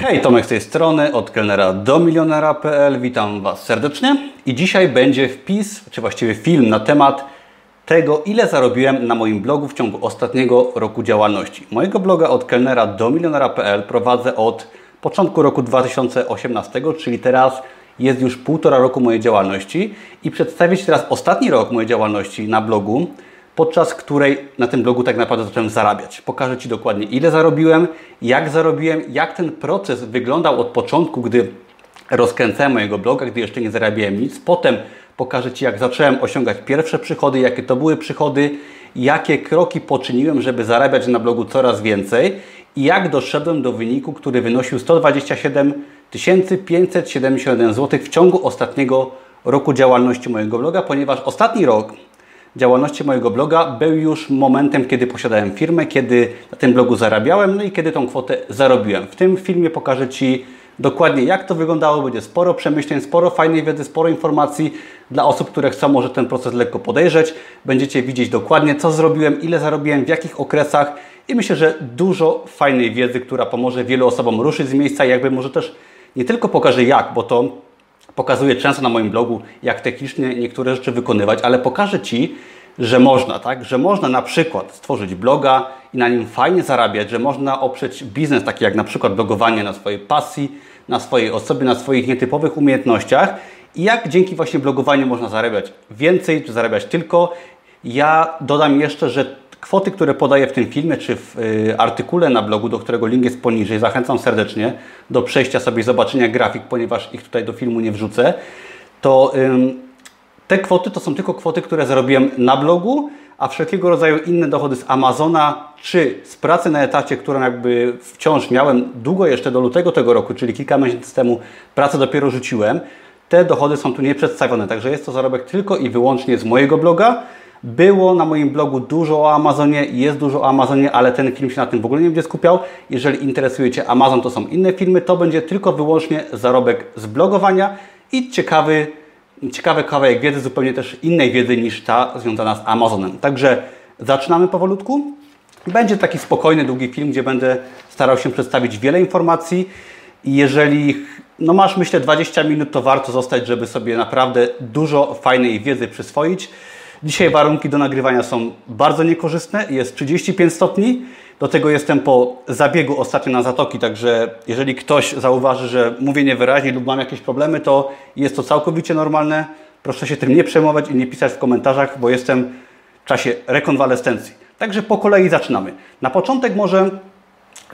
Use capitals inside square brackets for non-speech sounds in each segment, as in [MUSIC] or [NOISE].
Hej, Tomek z tej strony, od kelnera do milionera.pl. Witam Was serdecznie i dzisiaj będzie wpis, czy właściwie film na temat tego, ile zarobiłem na moim blogu w ciągu ostatniego roku działalności. Mojego bloga od kelnera do milionera.pl prowadzę od początku roku 2018, czyli teraz jest już półtora roku mojej działalności i przedstawię Ci teraz ostatni rok mojej działalności na blogu, podczas której na tym blogu tak naprawdę zacząłem zarabiać. Pokażę Ci dokładnie ile zarobiłem, jak zarobiłem, jak ten proces wyglądał od początku, gdy rozkręcałem mojego bloga, gdy jeszcze nie zarabiałem nic. Potem pokażę Ci, jak zacząłem osiągać pierwsze przychody, jakie to były przychody, jakie kroki poczyniłem, żeby zarabiać na blogu coraz więcej i jak doszedłem do wyniku, który wynosił 127 571 zł w ciągu ostatniego roku działalności mojego bloga, ponieważ ostatni rok działalności mojego bloga był już momentem, kiedy posiadałem firmę, kiedy na tym blogu zarabiałem, no i kiedy tą kwotę zarobiłem. W tym filmie pokażę Ci dokładnie jak to wyglądało, będzie sporo przemyśleń, sporo fajnej wiedzy, sporo informacji dla osób, które chcą może ten proces lekko podejrzeć. Będziecie widzieć dokładnie co zrobiłem, ile zarobiłem, w jakich okresach i myślę, że dużo fajnej wiedzy, która pomoże wielu osobom ruszyć z miejsca jakby może też nie tylko pokaże jak, bo to pokazuję często na moim blogu, jak technicznie niektóre rzeczy wykonywać, ale pokażę Ci, że można, tak? Że można na przykład stworzyć bloga i na nim fajnie zarabiać, że można oprzeć biznes taki jak na przykład blogowanie na swojej pasji, na swojej osobie, na swoich nietypowych umiejętnościach i jak dzięki właśnie blogowaniu można zarabiać więcej, czy zarabiać tylko. Ja dodam jeszcze, że Kwoty, które podaję w tym filmie czy w y, artykule na blogu, do którego link jest poniżej, zachęcam serdecznie do przejścia sobie i zobaczenia grafik, ponieważ ich tutaj do filmu nie wrzucę, to te kwoty to są tylko kwoty, które zarobiłem na blogu, a wszelkiego rodzaju inne dochody z Amazona czy z pracy na etacie, którą jakby wciąż miałem długo jeszcze do lutego tego roku, czyli kilka miesięcy temu pracę dopiero rzuciłem, te dochody są tu nie przedstawione, także jest to zarobek tylko i wyłącznie z mojego bloga, było na moim blogu dużo o Amazonie, jest dużo o Amazonie, ale ten film się na tym w ogóle nie będzie skupiał. Jeżeli interesuje Cię Amazon, to są inne filmy. To będzie tylko wyłącznie zarobek z blogowania i ciekawy, ciekawy kawałek wiedzy, zupełnie też innej wiedzy niż ta związana z Amazonem. Także zaczynamy powolutku. Będzie taki spokojny, długi film, gdzie będę starał się przedstawić wiele informacji. Jeżeli no masz, myślę, 20 minut, to warto zostać, żeby sobie naprawdę dużo fajnej wiedzy przyswoić. Dzisiaj warunki do nagrywania są bardzo niekorzystne, jest 35 stopni. Do tego jestem po zabiegu ostatnio na zatoki, także jeżeli ktoś zauważy, że mówię niewyraźnie lub mam jakieś problemy, to jest to całkowicie normalne. Proszę się tym nie przejmować i nie pisać w komentarzach, bo jestem w czasie rekonwalescencji. Także po kolei zaczynamy. Na początek może,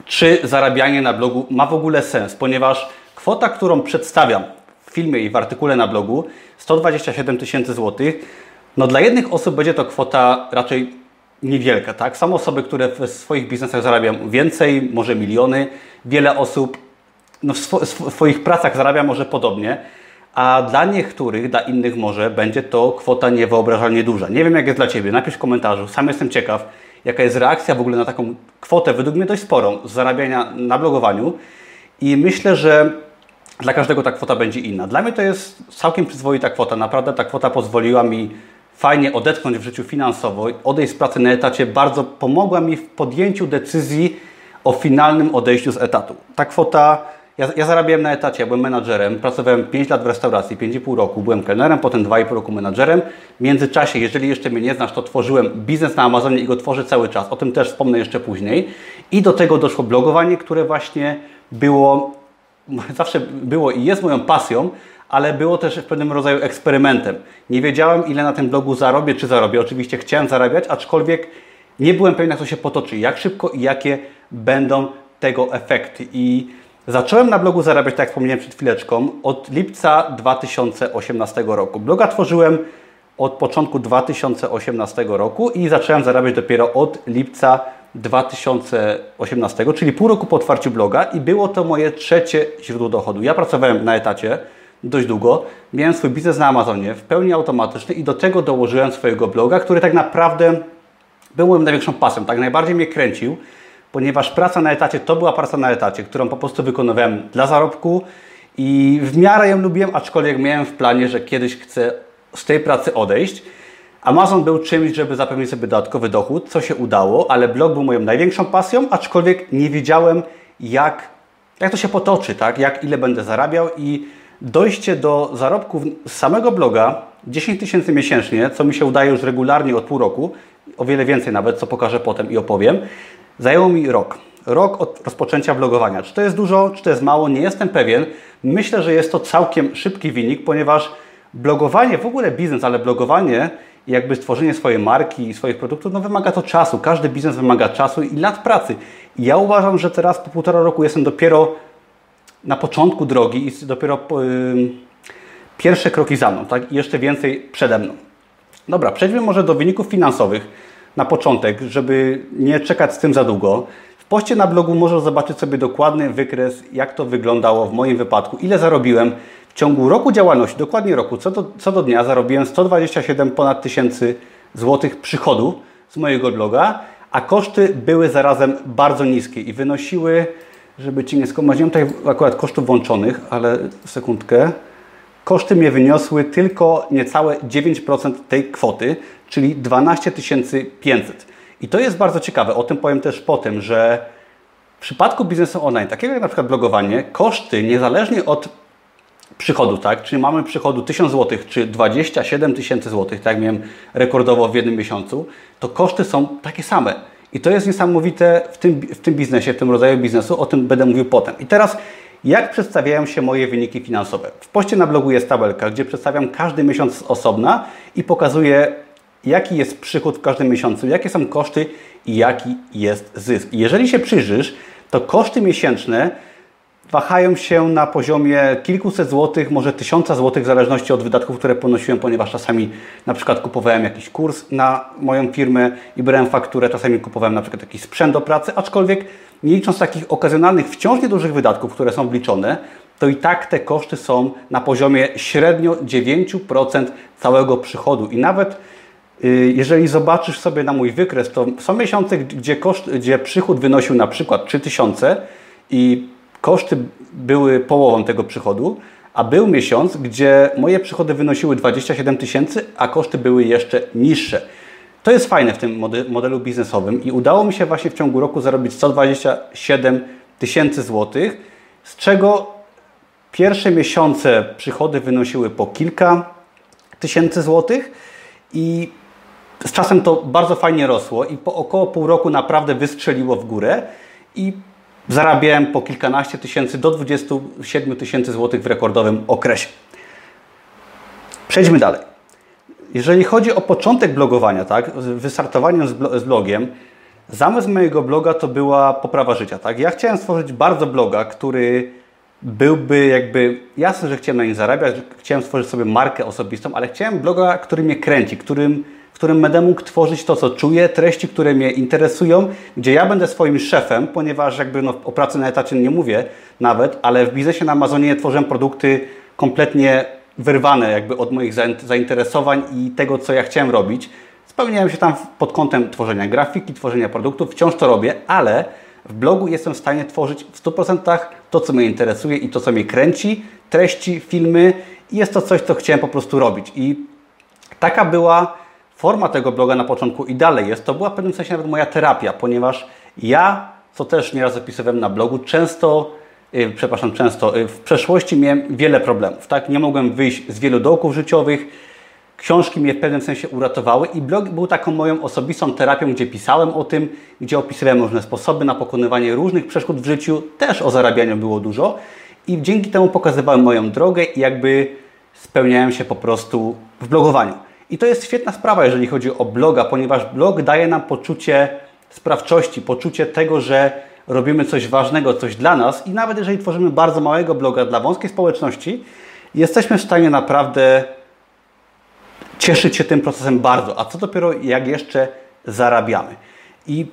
czy zarabianie na blogu ma w ogóle sens, ponieważ kwota, którą przedstawiam w filmie i w artykule na blogu, 127 tysięcy złotych, no dla jednych osób będzie to kwota raczej niewielka, tak? Są osoby, które w swoich biznesach zarabiają więcej, może miliony. Wiele osób no w, swo w swoich pracach zarabia może podobnie, a dla niektórych, dla innych może będzie to kwota niewyobrażalnie duża. Nie wiem jak jest dla Ciebie, napisz w komentarzu, sam jestem ciekaw, jaka jest reakcja w ogóle na taką kwotę, według mnie dość sporą, z zarabiania na blogowaniu i myślę, że dla każdego ta kwota będzie inna. Dla mnie to jest całkiem przyzwoita kwota, naprawdę ta kwota pozwoliła mi fajnie odetchnąć w życiu finansowo, odejść z pracy na etacie, bardzo pomogła mi w podjęciu decyzji o finalnym odejściu z etatu. Ta kwota, ja, ja zarabiałem na etacie, ja byłem menadżerem, pracowałem 5 lat w restauracji, 5,5 roku, byłem kelnerem, potem 2,5 roku menadżerem. W międzyczasie, jeżeli jeszcze mnie nie znasz, to tworzyłem biznes na Amazonie i go tworzę cały czas, o tym też wspomnę jeszcze później. I do tego doszło blogowanie, które właśnie było, [LAUGHS] zawsze było i jest moją pasją, ale było też w pewnym rodzaju eksperymentem. Nie wiedziałem, ile na tym blogu zarobię, czy zarobię. Oczywiście chciałem zarabiać, aczkolwiek nie byłem pewien, jak to się potoczy, jak szybko i jakie będą tego efekty. I zacząłem na blogu zarabiać, tak jak wspomniałem przed chwileczką, od lipca 2018 roku. Bloga tworzyłem od początku 2018 roku i zacząłem zarabiać dopiero od lipca 2018, czyli pół roku po otwarciu bloga i było to moje trzecie źródło dochodu. Ja pracowałem na etacie, dość długo. Miałem swój biznes na Amazonie, w pełni automatyczny i do tego dołożyłem swojego bloga, który tak naprawdę był moją największą pasją, tak najbardziej mnie kręcił, ponieważ praca na etacie to była praca na etacie, którą po prostu wykonywałem dla zarobku i w miarę ją lubiłem, aczkolwiek miałem w planie, że kiedyś chcę z tej pracy odejść. Amazon był czymś, żeby zapewnić sobie dodatkowy dochód, co się udało, ale blog był moją największą pasją, aczkolwiek nie wiedziałem, jak jak to się potoczy, tak? jak ile będę zarabiał i dojście do zarobków z samego bloga 10 tysięcy miesięcznie, co mi się udaje już regularnie od pół roku, o wiele więcej nawet, co pokażę potem i opowiem, zajęło mi rok. Rok od rozpoczęcia blogowania. Czy to jest dużo, czy to jest mało, nie jestem pewien. Myślę, że jest to całkiem szybki wynik, ponieważ blogowanie, w ogóle biznes, ale blogowanie i jakby stworzenie swojej marki i swoich produktów, no wymaga to czasu. Każdy biznes wymaga czasu i lat pracy. I ja uważam, że teraz po półtora roku jestem dopiero na początku drogi i dopiero pierwsze kroki za mną, tak? I jeszcze więcej przede mną. Dobra, przejdźmy może do wyników finansowych na początek, żeby nie czekać z tym za długo. W poście na blogu możesz zobaczyć sobie dokładny wykres, jak to wyglądało w moim wypadku, ile zarobiłem w ciągu roku działalności, dokładnie roku, co do, co do dnia zarobiłem 127 ponad tysięcy złotych przychodu z mojego bloga, a koszty były zarazem bardzo niskie i wynosiły, żeby Ci nie skłamać, nie mam tutaj akurat kosztów włączonych, ale sekundkę, koszty mnie wyniosły tylko niecałe 9% tej kwoty, czyli 12 500. I to jest bardzo ciekawe, o tym powiem też potem, że w przypadku biznesu online, takiego jak na przykład blogowanie, koszty niezależnie od przychodu, tak? Czyli mamy przychodu 1000 zł czy 27 tysięcy złotych, tak jak miałem rekordowo w jednym miesiącu, to koszty są takie same. I to jest niesamowite w tym, w tym biznesie, w tym rodzaju biznesu, o tym będę mówił potem. I teraz jak przedstawiają się moje wyniki finansowe? W poście na blogu jest tabelka, gdzie przedstawiam każdy miesiąc osobna i pokazuję jaki jest przychód w każdym miesiącu, jakie są koszty i jaki jest zysk. jeżeli się przyjrzysz, to koszty miesięczne wahają się na poziomie kilkuset złotych, może tysiąca złotych, w zależności od wydatków, które ponosiłem, ponieważ czasami na przykład kupowałem jakiś kurs na moją firmę i brałem fakturę, czasami kupowałem na przykład jakiś sprzęt do pracy, aczkolwiek nie licząc takich okazjonalnych, wciąż niedużych wydatków, które są wliczone, to i tak te koszty są na poziomie średnio 9% całego przychodu. I nawet y, jeżeli zobaczysz sobie na mój wykres, to są miesiące, gdzie, koszt, gdzie przychód wynosił na przykład 3000 i koszty były połową tego przychodu, a był miesiąc, gdzie moje przychody wynosiły 27 tysięcy, a koszty były jeszcze niższe. To jest fajne w tym modelu biznesowym i udało mi się właśnie w ciągu roku zarobić 127 tysięcy złotych, z czego pierwsze miesiące przychody wynosiły po kilka tysięcy złotych i z czasem to bardzo fajnie rosło i po około pół roku naprawdę wystrzeliło w górę i zarabiałem po kilkanaście tysięcy do 27 tysięcy złotych w rekordowym okresie. Przejdźmy dalej. Jeżeli chodzi o początek blogowania, tak, wystartowanie z, blogiem, zamysł mojego bloga to była poprawa życia. Tak? Ja chciałem stworzyć bardzo bloga, który byłby jakby, jasne, że chciałem na nim zarabiać, chciałem stworzyć sobie markę osobistą, ale chciałem bloga, który mnie kręci, którym, w którym będę mógł tworzyć to, co czuję, treści, które mnie interesują, gdzie ja będę swoim szefem, ponieważ jakby no, o pracy na etacie nie mówię nawet, ale w biznesie na Amazonie tworzyłem produkty kompletnie wyrwane jakby od moich zainteresowań i tego, co ja chciałem robić. Spełniałem się tam pod kątem tworzenia grafiki, tworzenia produktów, wciąż to robię, ale w blogu jestem w stanie tworzyć w 100% to, co mnie interesuje i to, co mnie kręci, treści, filmy i jest to coś, co chciałem po prostu robić. I taka była forma tego bloga na początku i dalej jest. To była w pewnym sensie nawet moja terapia, ponieważ ja, co też nieraz opisywałem na blogu, często Y, przepraszam, często, y, w przeszłości miałem wiele problemów, tak? Nie mogłem wyjść z wielu dołków życiowych, książki mnie w pewnym sensie uratowały i blog był taką moją osobistą terapią, gdzie pisałem o tym, gdzie opisywałem różne sposoby na pokonywanie różnych przeszkód w życiu, też o zarabianiu było dużo i dzięki temu pokazywałem moją drogę i jakby spełniałem się po prostu w blogowaniu. I to jest świetna sprawa, jeżeli chodzi o bloga, ponieważ blog daje nam poczucie sprawczości, poczucie tego, że robimy coś ważnego, coś dla nas i nawet jeżeli tworzymy bardzo małego bloga dla wąskiej społeczności, jesteśmy w stanie naprawdę cieszyć się tym procesem bardzo, a co dopiero jak jeszcze zarabiamy. I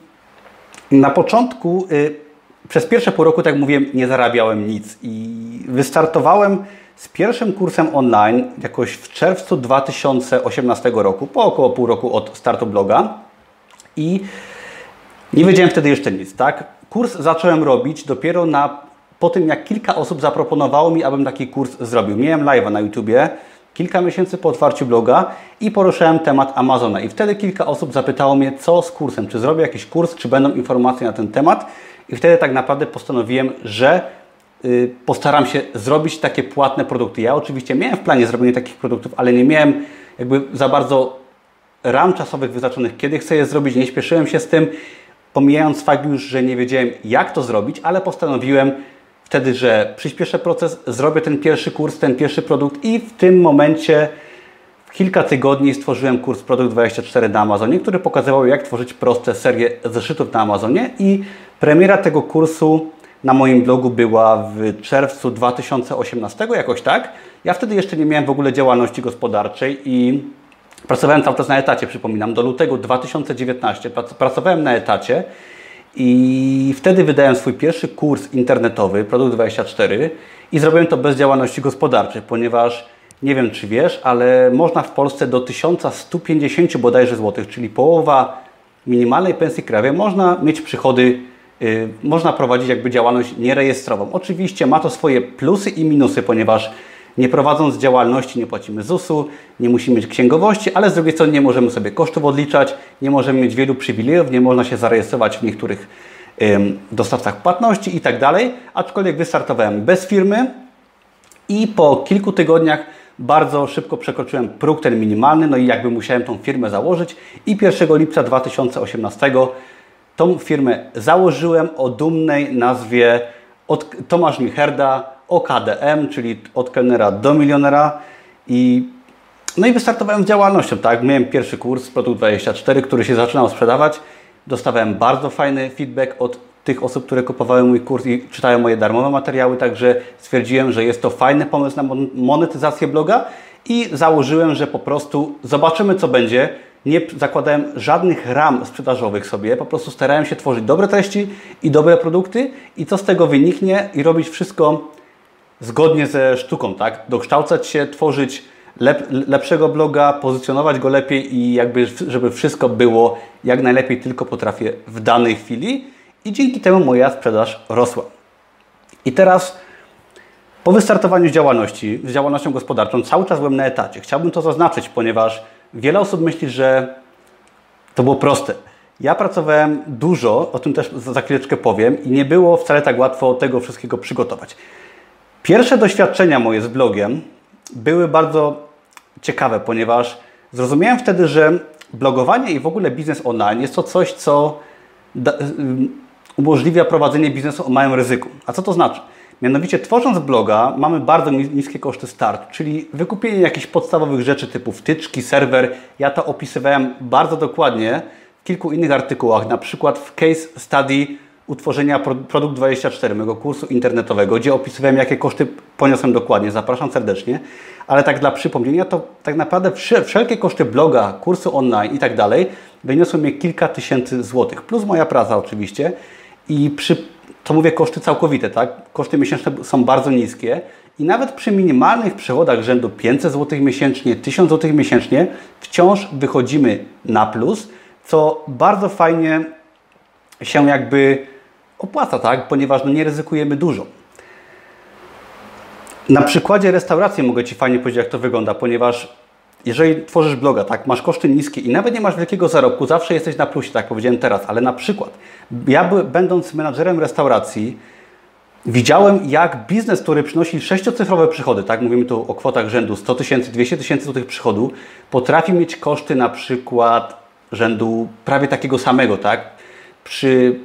na początku, y, przez pierwsze pół roku, tak jak mówiłem, nie zarabiałem nic i wystartowałem z pierwszym kursem online jakoś w czerwcu 2018 roku, po około pół roku od startu bloga i nie wiedziałem wtedy jeszcze nic, tak? Kurs zacząłem robić dopiero na, po tym, jak kilka osób zaproponowało mi, abym taki kurs zrobił. Miałem live'a na YouTubie, kilka miesięcy po otwarciu bloga i poruszałem temat Amazona. I wtedy kilka osób zapytało mnie, co z kursem, czy zrobię jakiś kurs, czy będą informacje na ten temat. I wtedy tak naprawdę postanowiłem, że y, postaram się zrobić takie płatne produkty. Ja oczywiście miałem w planie zrobienie takich produktów, ale nie miałem jakby za bardzo ram czasowych wyznaczonych, kiedy chcę je zrobić. Nie śpieszyłem się z tym, pomijając fakt już, że nie wiedziałem jak to zrobić, ale postanowiłem wtedy, że przyspieszę proces, zrobię ten pierwszy kurs, ten pierwszy produkt i w tym momencie kilka tygodni stworzyłem kurs Produkt 24 na Amazonie, który pokazywał jak tworzyć proste serie zeszytów na Amazonie i premiera tego kursu na moim blogu była w czerwcu 2018, jakoś tak. Ja wtedy jeszcze nie miałem w ogóle działalności gospodarczej i pracowałem cały czas na etacie, przypominam, do lutego 2019 pracowałem na etacie i wtedy wydałem swój pierwszy kurs internetowy, Produkt 24 i zrobiłem to bez działalności gospodarczej, ponieważ nie wiem czy wiesz, ale można w Polsce do 1150 bodajże złotych, czyli połowa minimalnej pensji krajowej, można mieć przychody, yy, można prowadzić jakby działalność nierejestrową. Oczywiście ma to swoje plusy i minusy, ponieważ nie prowadząc działalności nie płacimy ZUS-u, nie musimy mieć księgowości, ale z drugiej strony nie możemy sobie kosztów odliczać, nie możemy mieć wielu przywilejów, nie można się zarejestrować w niektórych ym, dostawcach płatności i tak dalej. Aczkolwiek wystartowałem bez firmy i po kilku tygodniach bardzo szybko przekroczyłem próg ten minimalny, no i jakby musiałem tą firmę założyć i 1 lipca 2018 tą firmę założyłem o dumnej nazwie od Tomasz Micherda OKDM, czyli od kelnera do milionera i no i wystartowałem z działalnością, tak? Miałem pierwszy kurs, Produkt 24, który się zaczynał sprzedawać. Dostawałem bardzo fajny feedback od tych osób, które kupowały mój kurs i czytają moje darmowe materiały, także stwierdziłem, że jest to fajny pomysł na monetyzację bloga i założyłem, że po prostu zobaczymy, co będzie. Nie zakładałem żadnych ram sprzedażowych sobie, po prostu starałem się tworzyć dobre treści i dobre produkty i co z tego wyniknie i robić wszystko zgodnie ze sztuką, tak? Dokształcać się, tworzyć lep, lepszego bloga, pozycjonować go lepiej i jakby, żeby wszystko było jak najlepiej tylko potrafię w danej chwili i dzięki temu moja sprzedaż rosła. I teraz po wystartowaniu z działalności, z działalnością gospodarczą, cały czas byłem na etacie. Chciałbym to zaznaczyć, ponieważ wiele osób myśli, że to było proste. Ja pracowałem dużo, o tym też za chwileczkę powiem, i nie było wcale tak łatwo tego wszystkiego przygotować. Pierwsze doświadczenia moje z blogiem były bardzo ciekawe, ponieważ zrozumiałem wtedy, że blogowanie i w ogóle biznes online jest to coś, co umożliwia prowadzenie biznesu o małym ryzyku. A co to znaczy? Mianowicie tworząc bloga mamy bardzo niskie koszty start, czyli wykupienie jakichś podstawowych rzeczy typu wtyczki, serwer. Ja to opisywałem bardzo dokładnie w kilku innych artykułach, na przykład w case study utworzenia Produkt 24, mojego kursu internetowego, gdzie opisywałem, jakie koszty poniosłem dokładnie. Zapraszam serdecznie. Ale tak dla przypomnienia, to tak naprawdę wszelkie koszty bloga, kursu online i tak dalej wyniosły mnie kilka tysięcy złotych, plus moja praca oczywiście. I przy, to mówię koszty całkowite, tak? Koszty miesięczne są bardzo niskie i nawet przy minimalnych przychodach rzędu 500 zł miesięcznie, 1000 zł miesięcznie, wciąż wychodzimy na plus, co bardzo fajnie się jakby opłaca, tak? ponieważ no nie ryzykujemy dużo. Na przykładzie restauracji mogę Ci fajnie powiedzieć, jak to wygląda, ponieważ jeżeli tworzysz bloga, tak, masz koszty niskie i nawet nie masz wielkiego zarobku, zawsze jesteś na plusie, tak powiedziałem teraz, ale na przykład ja będąc menadżerem restauracji, widziałem jak biznes, który przynosi sześciocyfrowe przychody, tak, mówimy tu o kwotach rzędu 100 tysięcy, 200 tysięcy złotych przychodu, potrafi mieć koszty na przykład rzędu prawie takiego samego, tak, przy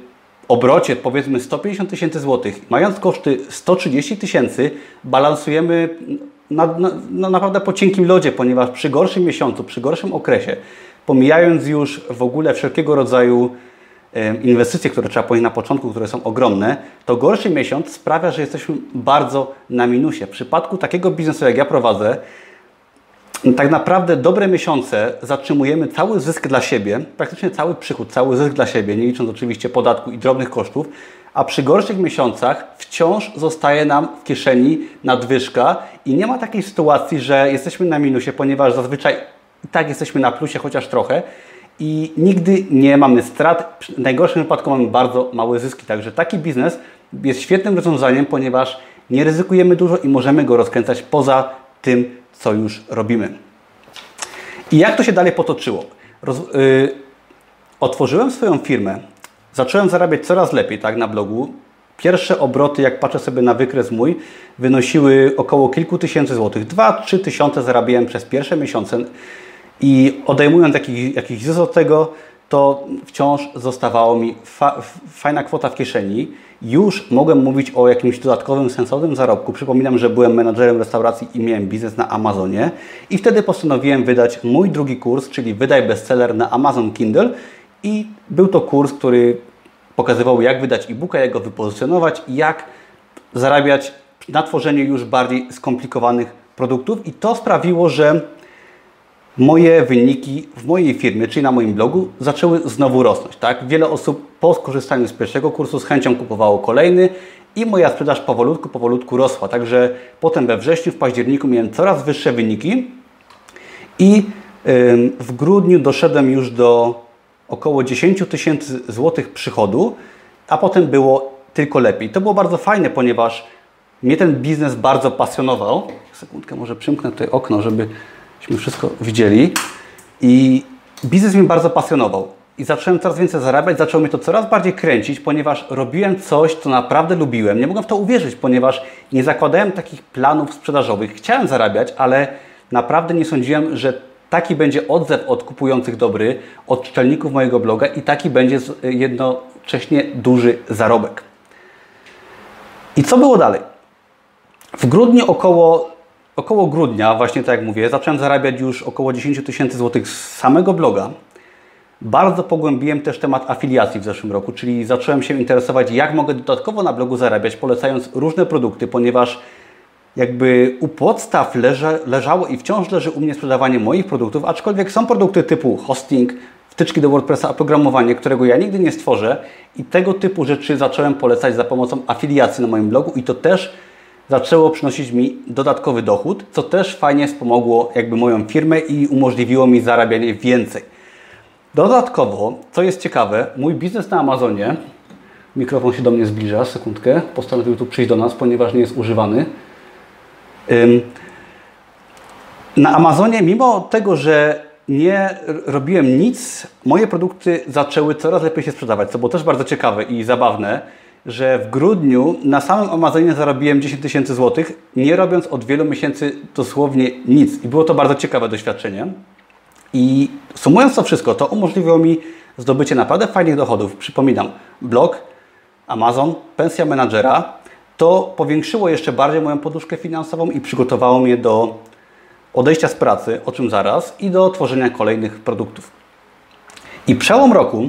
obrocie powiedzmy 150 tysięcy złotych, mając koszty 130 tysięcy, balansujemy na, na, na, naprawdę po cienkim lodzie, ponieważ przy gorszym miesiącu, przy gorszym okresie, pomijając już w ogóle wszelkiego rodzaju inwestycje, które trzeba ponieść na początku, które są ogromne, to gorszy miesiąc sprawia, że jesteśmy bardzo na minusie. W przypadku takiego biznesu, jak ja prowadzę, tak naprawdę dobre miesiące zatrzymujemy cały zysk dla siebie, praktycznie cały przychód, cały zysk dla siebie, nie licząc oczywiście podatku i drobnych kosztów, a przy gorszych miesiącach wciąż zostaje nam w kieszeni nadwyżka i nie ma takiej sytuacji, że jesteśmy na minusie, ponieważ zazwyczaj i tak jesteśmy na plusie chociaż trochę i nigdy nie mamy strat. W najgorszym wypadku mamy bardzo małe zyski. Także taki biznes jest świetnym rozwiązaniem, ponieważ nie ryzykujemy dużo i możemy go rozkręcać poza tym, co już robimy. I jak to się dalej potoczyło? Roz, yy, otworzyłem swoją firmę, zacząłem zarabiać coraz lepiej tak, na blogu. pierwsze obroty, jak patrzę sobie na wykres mój, wynosiły około kilku tysięcy złotych. Dwa, trzy tysiące zarabiałem przez pierwsze miesiące i odejmując jakiś, jakiś zysk od tego, to wciąż zostawało mi fa fajna kwota w kieszeni. Już mogłem mówić o jakimś dodatkowym, sensownym zarobku. Przypominam, że byłem menadżerem restauracji i miałem biznes na Amazonie. I wtedy postanowiłem wydać mój drugi kurs, czyli Wydaj Bestseller na Amazon Kindle. I był to kurs, który pokazywał, jak wydać e-booka, jak go wypozycjonować i jak zarabiać na tworzeniu już bardziej skomplikowanych produktów. I to sprawiło, że moje wyniki w mojej firmie, czyli na moim blogu, zaczęły znowu rosnąć. Tak? Wiele osób po skorzystaniu z pierwszego kursu z chęcią kupowało kolejny i moja sprzedaż powolutku, powolutku rosła. Także potem we wrześniu, w październiku miałem coraz wyższe wyniki i w grudniu doszedłem już do około 10 tysięcy złotych przychodu, a potem było tylko lepiej. To było bardzo fajne, ponieważ mnie ten biznes bardzo pasjonował. Sekundkę, może przymknę tutaj okno, żeby żebyśmy wszystko widzieli. I biznes mnie bardzo pasjonował. I zacząłem coraz więcej zarabiać, zaczęło mnie to coraz bardziej kręcić, ponieważ robiłem coś, co naprawdę lubiłem. Nie mogłem w to uwierzyć, ponieważ nie zakładałem takich planów sprzedażowych. Chciałem zarabiać, ale naprawdę nie sądziłem, że taki będzie odzew od kupujących dobry, od czytelników mojego bloga i taki będzie jednocześnie duży zarobek. I co było dalej? W grudniu około około grudnia, właśnie tak jak mówię, zacząłem zarabiać już około 10 tysięcy złotych z samego bloga. Bardzo pogłębiłem też temat afiliacji w zeszłym roku, czyli zacząłem się interesować, jak mogę dodatkowo na blogu zarabiać, polecając różne produkty, ponieważ jakby u podstaw leża, leżało i wciąż leży u mnie sprzedawanie moich produktów, aczkolwiek są produkty typu hosting, wtyczki do WordPressa, oprogramowanie, którego ja nigdy nie stworzę i tego typu rzeczy zacząłem polecać za pomocą afiliacji na moim blogu i to też zaczęło przynosić mi dodatkowy dochód, co też fajnie wspomogło jakby moją firmę i umożliwiło mi zarabianie więcej. Dodatkowo, co jest ciekawe, mój biznes na Amazonie, mikrofon się do mnie zbliża, sekundkę, postanowił tu przyjść do nas, ponieważ nie jest używany. Na Amazonie, mimo tego, że nie robiłem nic, moje produkty zaczęły coraz lepiej się sprzedawać, co było też bardzo ciekawe i zabawne że w grudniu na samym Amazonie zarobiłem 10 tysięcy złotych, nie robiąc od wielu miesięcy dosłownie nic. I było to bardzo ciekawe doświadczenie. I sumując to wszystko, to umożliwiło mi zdobycie naprawdę fajnych dochodów. Przypominam, blog, Amazon, pensja menadżera. To powiększyło jeszcze bardziej moją poduszkę finansową i przygotowało mnie do odejścia z pracy, o czym zaraz, i do tworzenia kolejnych produktów. I przełom roku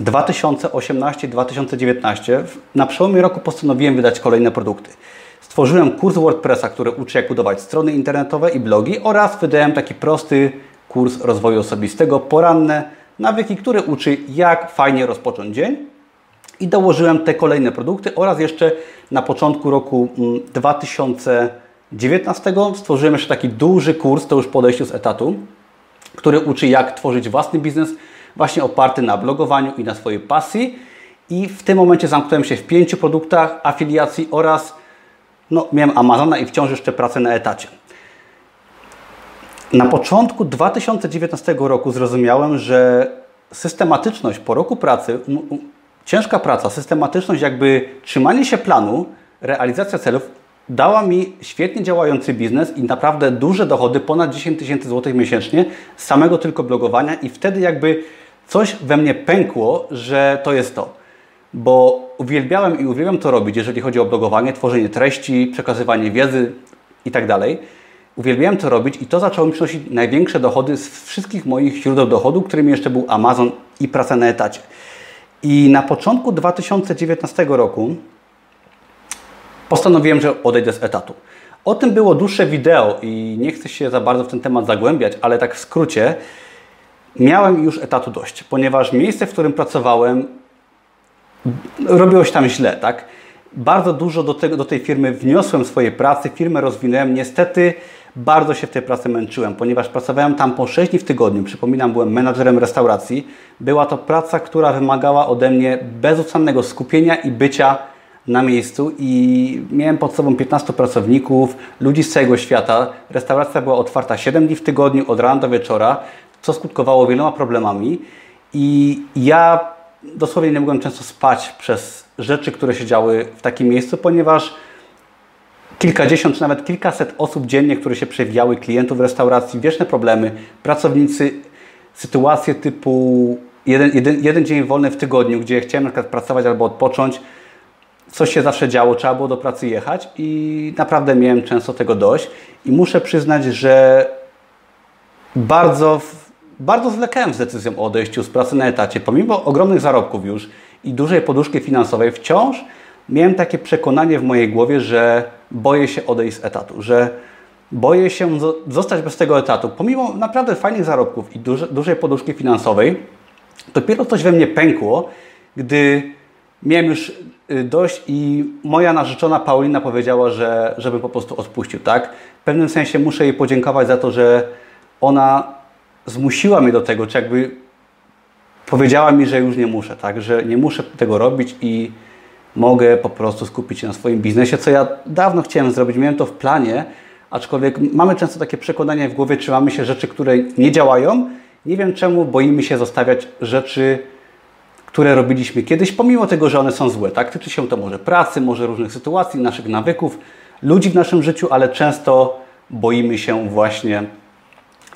2018-2019 na przełomie roku postanowiłem wydać kolejne produkty. Stworzyłem kurs WordPressa, który uczy jak budować strony internetowe i blogi oraz wydałem taki prosty kurs rozwoju osobistego, poranne nawyki, który uczy jak fajnie rozpocząć dzień. I dołożyłem te kolejne produkty oraz jeszcze na początku roku 2019 mm, stworzyłem jeszcze taki duży kurs, to już po z etatu, który uczy jak tworzyć własny biznes właśnie oparty na blogowaniu i na swojej pasji. I w tym momencie zamknąłem się w pięciu produktach afiliacji oraz no, miałem Amazona i wciąż jeszcze pracę na etacie. Na początku 2019 roku zrozumiałem, że systematyczność po roku pracy, ciężka praca, systematyczność, jakby trzymanie się planu, realizacja celów dała mi świetnie działający biznes i naprawdę duże dochody, ponad 10 tysięcy złotych miesięcznie z samego tylko blogowania i wtedy jakby coś we mnie pękło, że to jest to. Bo uwielbiałem i uwielbiam to robić, jeżeli chodzi o blogowanie, tworzenie treści, przekazywanie wiedzy itd. Tak uwielbiałem to robić i to zaczęło mi przynosić największe dochody z wszystkich moich źródeł dochodu, którymi jeszcze był Amazon i praca na etacie. I na początku 2019 roku postanowiłem, że odejdę z etatu. O tym było dłuższe wideo i nie chcę się za bardzo w ten temat zagłębiać, ale tak w skrócie, miałem już etatu dość, ponieważ miejsce, w którym pracowałem, robiło się tam źle, tak? Bardzo dużo do, tego, do tej firmy wniosłem swojej pracy, firmę rozwinąłem. Niestety bardzo się w tej pracy męczyłem, ponieważ pracowałem tam po 6 dni w tygodniu. Przypominam, byłem menadżerem restauracji. Była to praca, która wymagała ode mnie bezustannego skupienia i bycia na miejscu i miałem pod sobą 15 pracowników, ludzi z całego świata. Restauracja była otwarta 7 dni w tygodniu, od rana do wieczora co skutkowało wieloma problemami. I ja dosłownie nie mogłem często spać przez rzeczy, które się działy w takim miejscu, ponieważ kilkadziesiąt czy nawet kilkaset osób dziennie, które się przewijały, klientów restauracji, wieczne problemy, pracownicy, sytuacje typu jeden, jeden, jeden dzień wolny w tygodniu, gdzie chciałem na przykład pracować albo odpocząć, coś się zawsze działo, trzeba było do pracy jechać i naprawdę miałem często tego dość. I muszę przyznać, że bardzo, bardzo zwlekałem z decyzją o odejściu z pracy na etacie, pomimo ogromnych zarobków już i dużej poduszki finansowej, wciąż miałem takie przekonanie w mojej głowie, że boję się odejść z etatu, że boję się zostać bez tego etatu. Pomimo naprawdę fajnych zarobków i duże, dużej poduszki finansowej, dopiero coś we mnie pękło, gdy miałem już y, dość i moja narzeczona Paulina powiedziała, że żeby po prostu odpuścił, tak? W pewnym sensie muszę jej podziękować za to, że ona zmusiła mnie do tego, czy jakby powiedziała mi, że już nie muszę, tak? Że nie muszę tego robić i mogę po prostu skupić się na swoim biznesie, co ja dawno chciałem zrobić, miałem to w planie, aczkolwiek mamy często takie przekonanie w głowie, trzymamy się rzeczy, które nie działają. Nie wiem czemu boimy się zostawiać rzeczy, które robiliśmy kiedyś, pomimo tego, że one są złe. Tak? Tyczy się to może pracy, może różnych sytuacji, naszych nawyków, ludzi w naszym życiu, ale często boimy się właśnie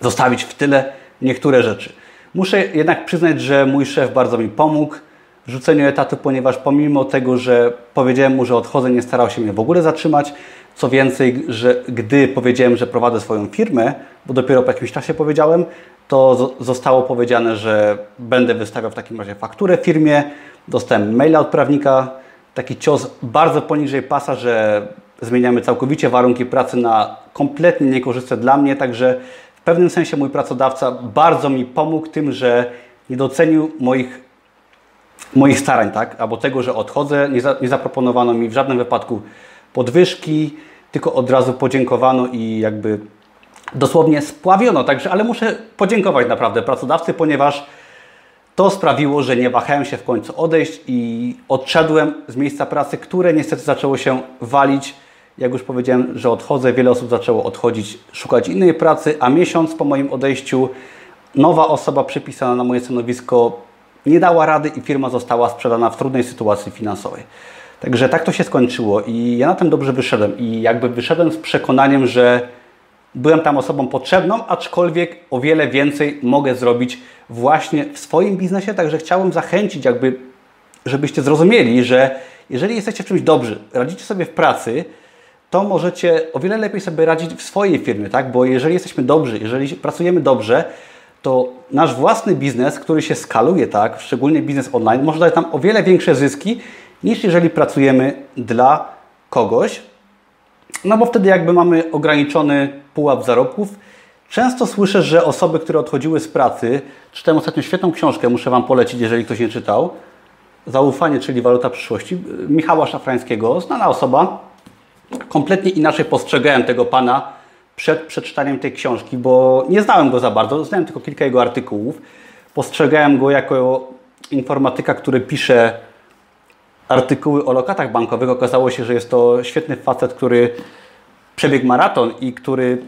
zostawić w tyle niektóre rzeczy. Muszę jednak przyznać, że mój szef bardzo mi pomógł rzuceniu etatu, ponieważ pomimo tego, że powiedziałem mu, że odchodzę, nie starał się mnie w ogóle zatrzymać. Co więcej, że gdy powiedziałem, że prowadzę swoją firmę, bo dopiero po jakimś czasie powiedziałem, to zostało powiedziane, że będę wystawiał w takim razie fakturę firmie. Dostałem maila od prawnika, taki cios bardzo poniżej pasa, że zmieniamy całkowicie warunki pracy na kompletnie niekorzystne dla mnie, także w pewnym sensie mój pracodawca bardzo mi pomógł tym, że nie docenił moich, moich starań, tak? albo tego, że odchodzę. Nie, za, nie zaproponowano mi w żadnym wypadku podwyżki, tylko od razu podziękowano i jakby dosłownie spławiono. Także, ale muszę podziękować naprawdę pracodawcy, ponieważ to sprawiło, że nie wahałem się w końcu odejść i odszedłem z miejsca pracy, które niestety zaczęło się walić. Jak już powiedziałem, że odchodzę, wiele osób zaczęło odchodzić, szukać innej pracy, a miesiąc po moim odejściu nowa osoba przypisana na moje stanowisko nie dała rady i firma została sprzedana w trudnej sytuacji finansowej. Także tak to się skończyło i ja na tym dobrze wyszedłem i jakby wyszedłem z przekonaniem, że byłem tam osobą potrzebną, aczkolwiek o wiele więcej mogę zrobić właśnie w swoim biznesie, także chciałem zachęcić jakby, żebyście zrozumieli, że jeżeli jesteście w czymś dobrzy, radzicie sobie w pracy, to możecie o wiele lepiej sobie radzić w swojej firmie, tak? Bo jeżeli jesteśmy dobrzy, jeżeli pracujemy dobrze, to nasz własny biznes, który się skaluje, tak, szczególnie biznes online, może dać nam o wiele większe zyski niż jeżeli pracujemy dla kogoś, no bo wtedy jakby mamy ograniczony pułap zarobków. Często słyszę, że osoby, które odchodziły z pracy, czytałem ostatnio świetną książkę, muszę Wam polecić, jeżeli ktoś nie czytał, Zaufanie, czyli waluta przyszłości, Michała Szafrańskiego, znana osoba. Kompletnie inaczej postrzegałem tego pana przed przeczytaniem tej książki, bo nie znałem go za bardzo, znałem tylko kilka jego artykułów. Postrzegałem go jako informatyka, który pisze artykuły o lokatach bankowych. Okazało się, że jest to świetny facet, który przebiegł maraton i który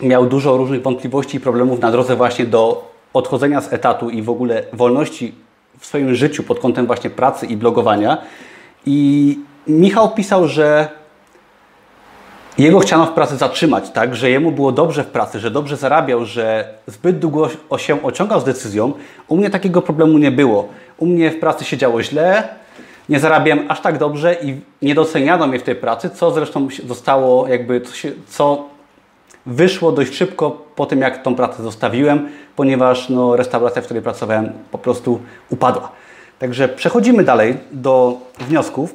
miał dużo różnych wątpliwości i problemów na drodze właśnie do odchodzenia z etatu i w ogóle wolności w swoim życiu pod kątem właśnie pracy i blogowania. I Michał pisał, że jego chciano w pracy zatrzymać, tak, że jemu było dobrze w pracy, że dobrze zarabiał, że zbyt długo się ociągał z decyzją. U mnie takiego problemu nie było. U mnie w pracy się działo źle, nie zarabiałem aż tak dobrze i nie doceniano mnie w tej pracy, co zresztą zostało jakby, co, się, co wyszło dość szybko po tym, jak tą pracę zostawiłem, ponieważ no, restauracja, w której pracowałem, po prostu upadła. Także przechodzimy dalej do wniosków.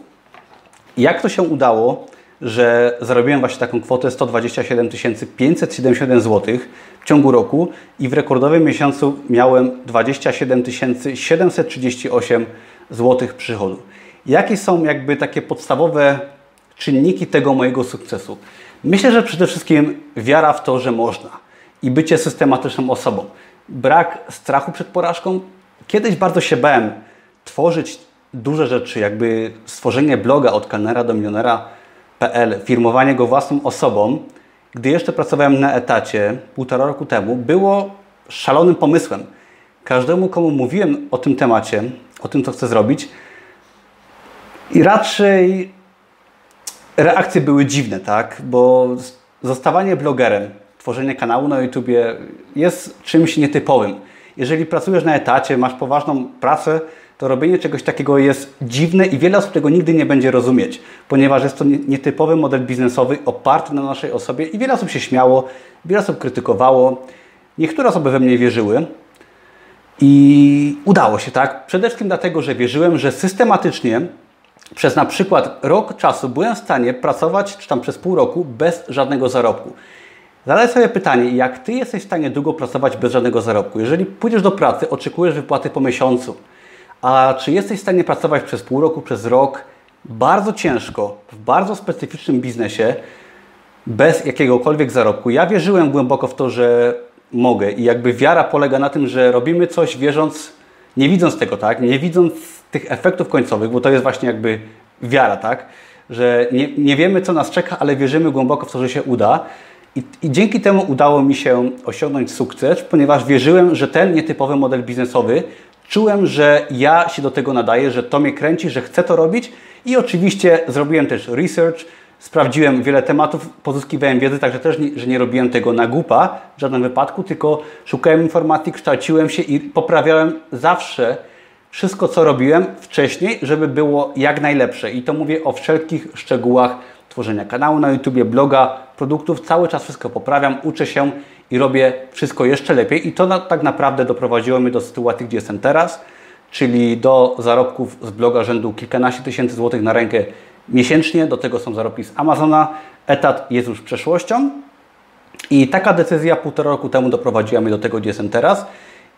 Jak to się udało, że zarobiłem właśnie taką kwotę 127 571 zł w ciągu roku i w rekordowym miesiącu miałem 27 738 zł przychodu. Jakie są jakby takie podstawowe czynniki tego mojego sukcesu? Myślę, że przede wszystkim wiara w to, że można i bycie systematyczną osobą. Brak strachu przed porażką. Kiedyś bardzo się bałem tworzyć duże rzeczy, jakby stworzenie bloga od kelnera do milionera.pl, firmowanie go własną osobą. Gdy jeszcze pracowałem na etacie półtora roku temu, było szalonym pomysłem. Każdemu, komu mówiłem o tym temacie, o tym, co chcę zrobić. I raczej reakcje były dziwne, tak? Bo zostawanie blogerem, tworzenie kanału na YouTubie jest czymś nietypowym. Jeżeli pracujesz na etacie, masz poważną pracę, to robienie czegoś takiego jest dziwne i wiele osób tego nigdy nie będzie rozumieć, ponieważ jest to nietypowy model biznesowy oparty na naszej osobie i wiele osób się śmiało, wiele osób krytykowało. Niektóre osoby we mnie wierzyły i udało się, tak? Przede wszystkim dlatego, że wierzyłem, że systematycznie przez na przykład rok czasu byłem w stanie pracować, czy tam przez pół roku, bez żadnego zarobku. Zadaj sobie pytanie, jak Ty jesteś w stanie długo pracować bez żadnego zarobku? Jeżeli pójdziesz do pracy, oczekujesz wypłaty po miesiącu, a czy jesteś w stanie pracować przez pół roku, przez rok bardzo ciężko, w bardzo specyficznym biznesie, bez jakiegokolwiek zarobku? Ja wierzyłem głęboko w to, że mogę i jakby wiara polega na tym, że robimy coś wierząc, nie widząc tego, tak? Nie widząc tych efektów końcowych, bo to jest właśnie jakby wiara, tak? Że nie, nie wiemy, co nas czeka, ale wierzymy głęboko w to, że się uda. I, I, dzięki temu udało mi się osiągnąć sukces, ponieważ wierzyłem, że ten nietypowy model biznesowy, czułem, że ja się do tego nadaję, że to mnie kręci, że chcę to robić i oczywiście zrobiłem też research, sprawdziłem wiele tematów, pozyskiwałem wiedzę, także też, nie, że nie robiłem tego na głupa w żadnym wypadku, tylko szukałem informacji, kształciłem się i poprawiałem zawsze wszystko, co robiłem wcześniej, żeby było jak najlepsze. I to mówię o wszelkich szczegółach tworzenia kanału na YouTube, bloga, produktów. Cały czas wszystko poprawiam, uczę się i robię wszystko jeszcze lepiej. I to na, tak naprawdę doprowadziło mnie do sytuacji, gdzie jestem teraz, czyli do zarobków z bloga rzędu kilkanaście tysięcy złotych na rękę miesięcznie. Do tego są zarobki z Amazona. Etat jest już przeszłością. I taka decyzja półtora roku temu doprowadziła mnie do tego, gdzie jestem teraz.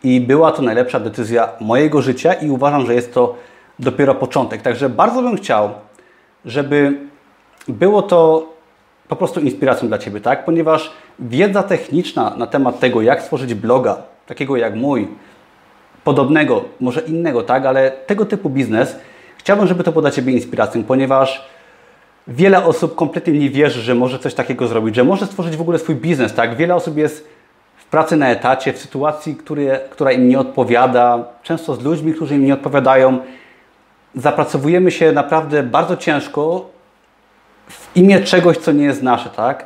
I była to najlepsza decyzja mojego życia i uważam, że jest to dopiero początek. Także bardzo bym chciał, żeby było to po prostu inspiracją dla Ciebie, tak? Ponieważ wiedza techniczna na temat tego, jak stworzyć bloga, takiego jak mój, podobnego, może innego, tak? Ale tego typu biznes, chciałbym, żeby to było dla Ciebie inspiracją, ponieważ wiele osób kompletnie nie wierzy, że może coś takiego zrobić, że może stworzyć w ogóle swój biznes, tak? Wiele osób jest w pracy na etacie, w sytuacji, który, która im nie odpowiada, często z ludźmi, którzy im nie odpowiadają. Zapracowujemy się naprawdę bardzo ciężko w imię czegoś, co nie jest nasze, tak?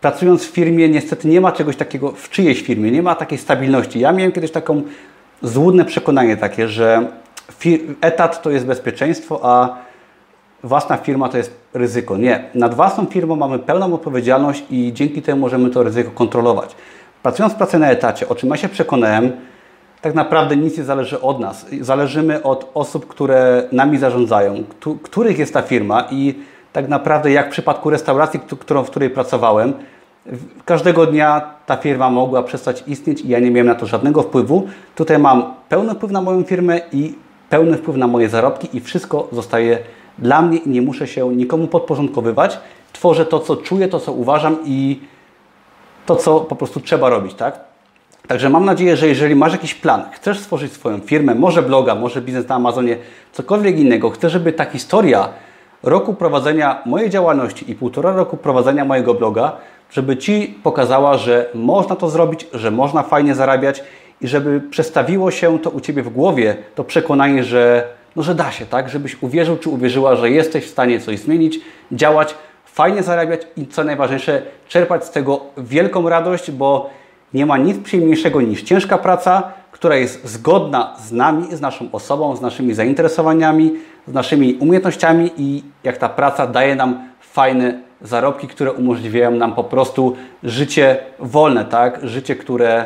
Pracując w firmie, niestety nie ma czegoś takiego, w czyjejś firmie, nie ma takiej stabilności. Ja miałem kiedyś taką złudne przekonanie takie, że etat to jest bezpieczeństwo, a własna firma to jest ryzyko. Nie. Nad własną firmą mamy pełną odpowiedzialność i dzięki temu możemy to ryzyko kontrolować. Pracując pracę na etacie, o czym ja się przekonałem, tak naprawdę nic nie zależy od nas. Zależymy od osób, które nami zarządzają, których jest ta firma i tak naprawdę jak w przypadku restauracji, którą, w której pracowałem, każdego dnia ta firma mogła przestać istnieć i ja nie miałem na to żadnego wpływu. Tutaj mam pełny wpływ na moją firmę i pełny wpływ na moje zarobki i wszystko zostaje dla mnie i nie muszę się nikomu podporządkowywać. Tworzę to, co czuję, to, co uważam i to, co po prostu trzeba robić, tak? Także mam nadzieję, że jeżeli masz jakiś plan, chcesz stworzyć swoją firmę, może bloga, może biznes na Amazonie, cokolwiek innego, chcesz, żeby ta historia roku prowadzenia mojej działalności i półtora roku prowadzenia mojego bloga, żeby Ci pokazała, że można to zrobić, że można fajnie zarabiać i żeby przestawiło się to u Ciebie w głowie, to przekonanie, że, no, że da się, tak? Żebyś uwierzył czy uwierzyła, że jesteś w stanie coś zmienić, działać, fajnie zarabiać i co najważniejsze, czerpać z tego wielką radość, bo nie ma nic przyjemniejszego niż ciężka praca, która jest zgodna z nami, z naszą osobą, z naszymi zainteresowaniami, z naszymi umiejętnościami i jak ta praca daje nam fajne zarobki, które umożliwiają nam po prostu życie wolne, tak? Życie, które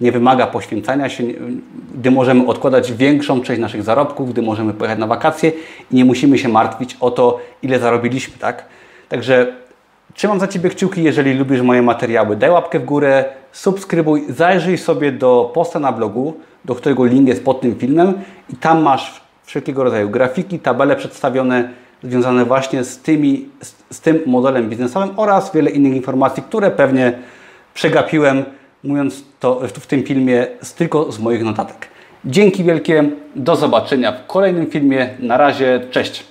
nie wymaga poświęcania się, gdy możemy odkładać większą część naszych zarobków, gdy możemy pojechać na wakacje i nie musimy się martwić o to, ile zarobiliśmy, tak? Także trzymam za Ciebie kciuki, jeżeli lubisz moje materiały. Daj łapkę w górę, subskrybuj, zajrzyj sobie do posta na blogu, do którego link jest pod tym filmem i tam masz wszelkiego rodzaju grafiki, tabele przedstawione związane właśnie z, tymi, z, z tym modelem biznesowym oraz wiele innych informacji, które pewnie przegapiłem, mówiąc to w tym filmie z, tylko z moich notatek. Dzięki wielkie, do zobaczenia w kolejnym filmie. Na razie, cześć!